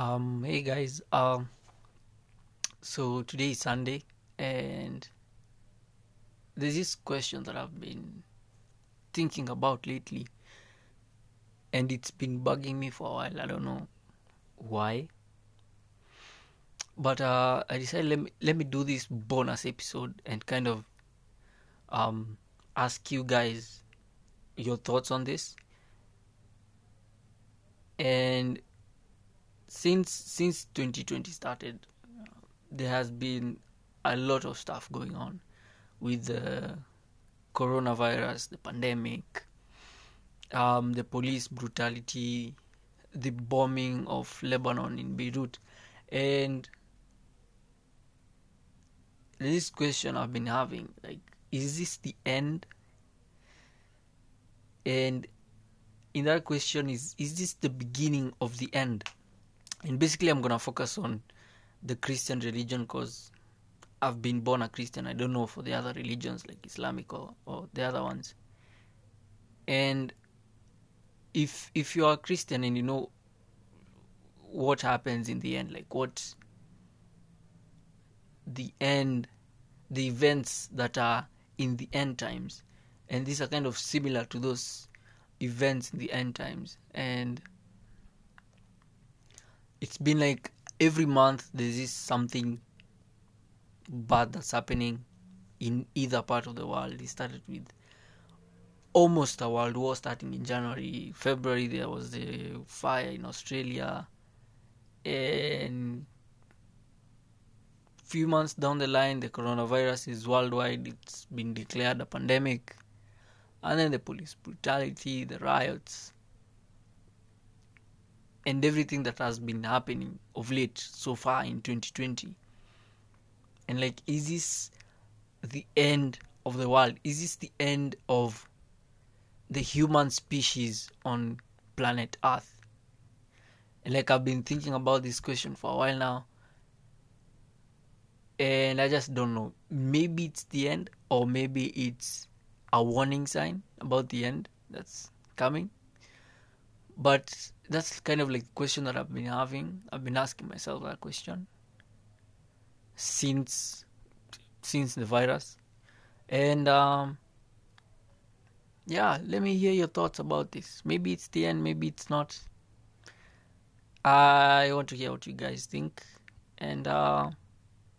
Um, hey guys. Um, so today is Sunday, and there's this question that I've been thinking about lately, and it's been bugging me for a while. I don't know why, but uh, I decided let me let me do this bonus episode and kind of um ask you guys your thoughts on this. And since since 2020 started, there has been a lot of stuff going on with the coronavirus, the pandemic, um, the police brutality, the bombing of Lebanon in Beirut, and this question I've been having like, is this the end? And in that question is is this the beginning of the end? And basically, I'm gonna focus on the Christian religion because I've been born a Christian. I don't know for the other religions like Islamic or, or the other ones. And if if you are a Christian and you know what happens in the end, like what the end, the events that are in the end times, and these are kind of similar to those events in the end times, and it's been like every month there's something bad that's happening in either part of the world. It started with almost a world war starting in January. February there was the fire in Australia and few months down the line the coronavirus is worldwide it's been declared a pandemic and then the police brutality the riots and everything that has been happening of late so far in 2020 and like is this the end of the world? Is this the end of the human species on planet earth? And like i've been thinking about this question for a while now. And i just don't know. Maybe it's the end or maybe it's a warning sign about the end that's coming but that's kind of like the question that I've been having. I've been asking myself that question since since the virus, and um, yeah, let me hear your thoughts about this. Maybe it's the end, maybe it's not. I want to hear what you guys think, and uh,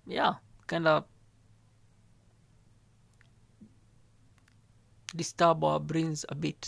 yeah, kind of disturb our brains a bit.